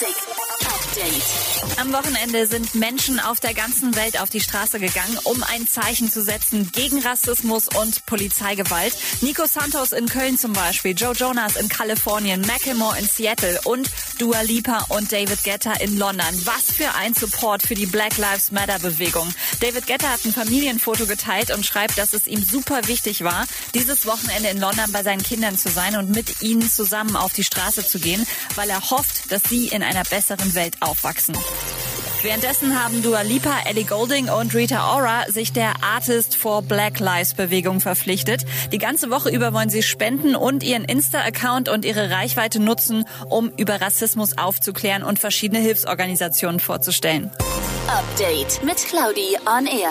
Music Update. Am Wochenende sind Menschen auf der ganzen Welt auf die Straße gegangen, um ein Zeichen zu setzen gegen Rassismus und Polizeigewalt. Nico Santos in Köln zum Beispiel, Joe Jonas in Kalifornien, Macklemore in Seattle und Dua Lipa und David Guetta in London. Was für ein Support für die Black Lives Matter Bewegung. David Guetta hat ein Familienfoto geteilt und schreibt, dass es ihm super wichtig war, dieses Wochenende in London bei seinen Kindern zu sein und mit ihnen zusammen auf die Straße zu gehen, weil er hofft, dass sie in einer besseren Welt aufwachsen. Währenddessen haben Dua Lipa, Ellie Golding und Rita Ora sich der Artist for Black Lives Bewegung verpflichtet. Die ganze Woche über wollen sie spenden und ihren Insta-Account und ihre Reichweite nutzen, um über Rassismus aufzuklären und verschiedene Hilfsorganisationen vorzustellen. Update mit Claudi on Air.